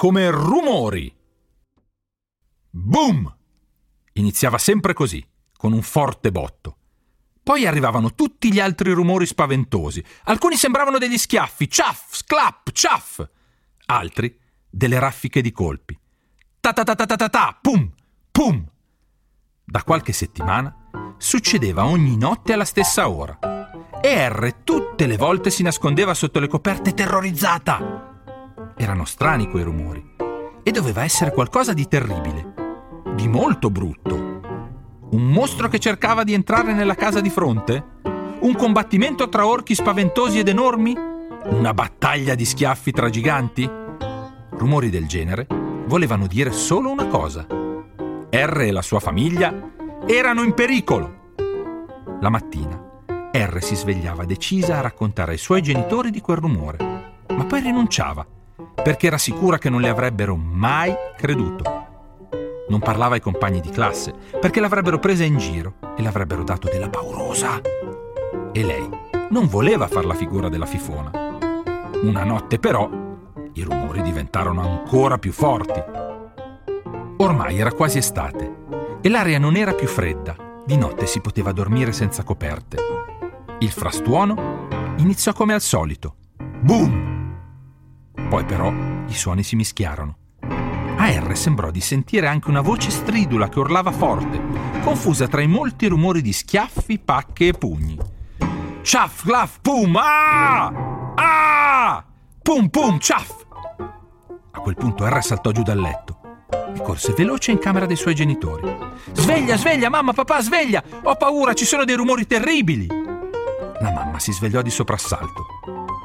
Come rumori. Boom! Iniziava sempre così, con un forte botto. Poi arrivavano tutti gli altri rumori spaventosi. Alcuni sembravano degli schiaffi, ciaff, sclap, ciaff. Altri delle raffiche di colpi. Ta ta ta ta ta ta ta, pum, pum. Da qualche settimana succedeva ogni notte alla stessa ora. E R tutte le volte si nascondeva sotto le coperte terrorizzata. Erano strani quei rumori e doveva essere qualcosa di terribile, di molto brutto. Un mostro che cercava di entrare nella casa di fronte? Un combattimento tra orchi spaventosi ed enormi? Una battaglia di schiaffi tra giganti? Rumori del genere volevano dire solo una cosa. R e la sua famiglia erano in pericolo. La mattina R si svegliava decisa a raccontare ai suoi genitori di quel rumore, ma poi rinunciava perché era sicura che non le avrebbero mai creduto. Non parlava ai compagni di classe perché l'avrebbero presa in giro e l'avrebbero dato della paurosa. E lei non voleva far la figura della fifona. Una notte però i rumori diventarono ancora più forti. Ormai era quasi estate e l'aria non era più fredda. Di notte si poteva dormire senza coperte. Il frastuono iniziò come al solito. Boom! Poi però i suoni si mischiarono. A R sembrò di sentire anche una voce stridula che urlava forte, confusa tra i molti rumori di schiaffi, pacche e pugni. Ciaff, glaff, pum, ah! Ah! Pum, pum, ciaff! A quel punto R saltò giù dal letto e corse veloce in camera dei suoi genitori. Sveglia, sveglia, mamma, papà, sveglia! Ho paura, ci sono dei rumori terribili! La mamma si svegliò di soprassalto,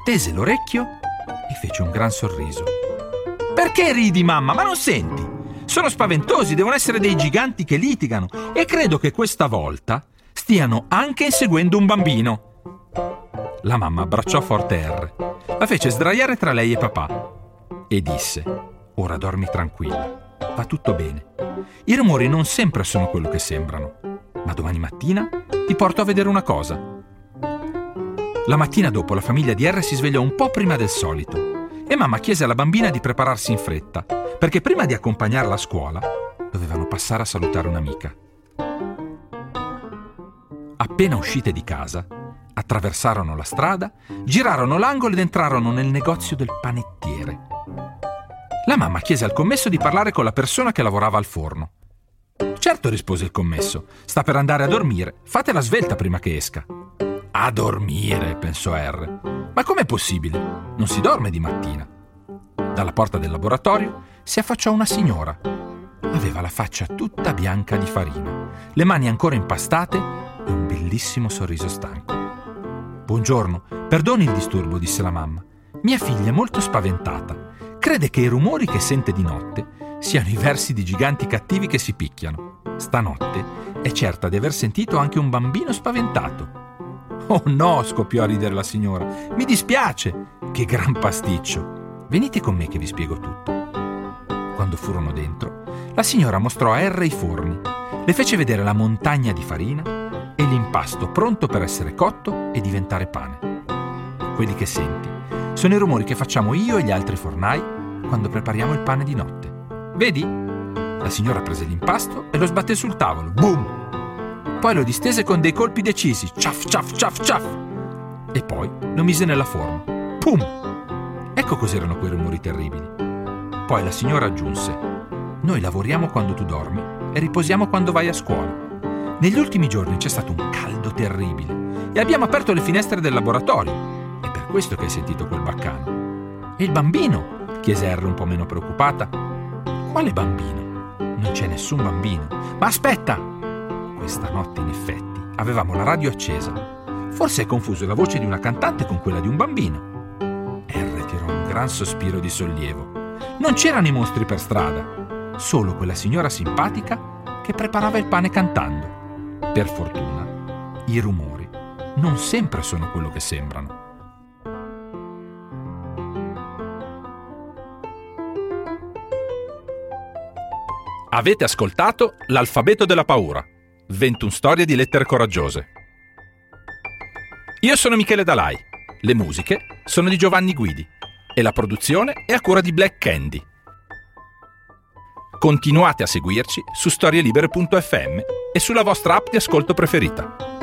tese l'orecchio e fece un gran sorriso. Perché ridi, mamma? Ma non senti? Sono spaventosi, devono essere dei giganti che litigano e credo che questa volta stiano anche inseguendo un bambino. La mamma abbracciò forte R, la fece sdraiare tra lei e papà e disse: Ora dormi tranquilla, va tutto bene. I rumori non sempre sono quello che sembrano, ma domani mattina ti porto a vedere una cosa. La mattina dopo la famiglia di R si svegliò un po' prima del solito e mamma chiese alla bambina di prepararsi in fretta, perché prima di accompagnarla a scuola dovevano passare a salutare un'amica. Appena uscite di casa, attraversarono la strada, girarono l'angolo ed entrarono nel negozio del panettiere. La mamma chiese al commesso di parlare con la persona che lavorava al forno. Certo, rispose il commesso, sta per andare a dormire, fatela svelta prima che esca. A dormire, pensò R. Ma com'è possibile? Non si dorme di mattina. Dalla porta del laboratorio si affacciò una signora. Aveva la faccia tutta bianca di farina, le mani ancora impastate e un bellissimo sorriso stanco. Buongiorno, perdoni il disturbo, disse la mamma. Mia figlia è molto spaventata. Crede che i rumori che sente di notte siano i versi di giganti cattivi che si picchiano. Stanotte è certa di aver sentito anche un bambino spaventato. Oh no, scoppiò a ridere la signora. Mi dispiace. Che gran pasticcio. Venite con me che vi spiego tutto. Quando furono dentro, la signora mostrò a R i forni, le fece vedere la montagna di farina e l'impasto pronto per essere cotto e diventare pane. Quelli che senti sono i rumori che facciamo io e gli altri fornai quando prepariamo il pane di notte. Vedi? La signora prese l'impasto e lo sbatté sul tavolo. Boom! Poi lo distese con dei colpi decisi, ciaff, ciaff, ciaff, ciaff, e poi lo mise nella forma. Pum! Ecco cos'erano quei rumori terribili. Poi la signora aggiunse, noi lavoriamo quando tu dormi e riposiamo quando vai a scuola. Negli ultimi giorni c'è stato un caldo terribile e abbiamo aperto le finestre del laboratorio. È per questo che hai sentito quel baccano. E il bambino? chiese Harry un po' meno preoccupata. Quale bambino? Non c'è nessun bambino. Ma aspetta! Questa notte, in effetti, avevamo la radio accesa. Forse hai confuso la voce di una cantante con quella di un bambino. R tirò un gran sospiro di sollievo. Non c'erano i mostri per strada, solo quella signora simpatica che preparava il pane cantando. Per fortuna, i rumori non sempre sono quello che sembrano. Avete ascoltato L'alfabeto della paura, 21 storie di lettere coraggiose. Io sono Michele Dalai, le musiche sono di Giovanni Guidi e la produzione è a cura di Black Candy. Continuate a seguirci su storielibere.fm e sulla vostra app di ascolto preferita.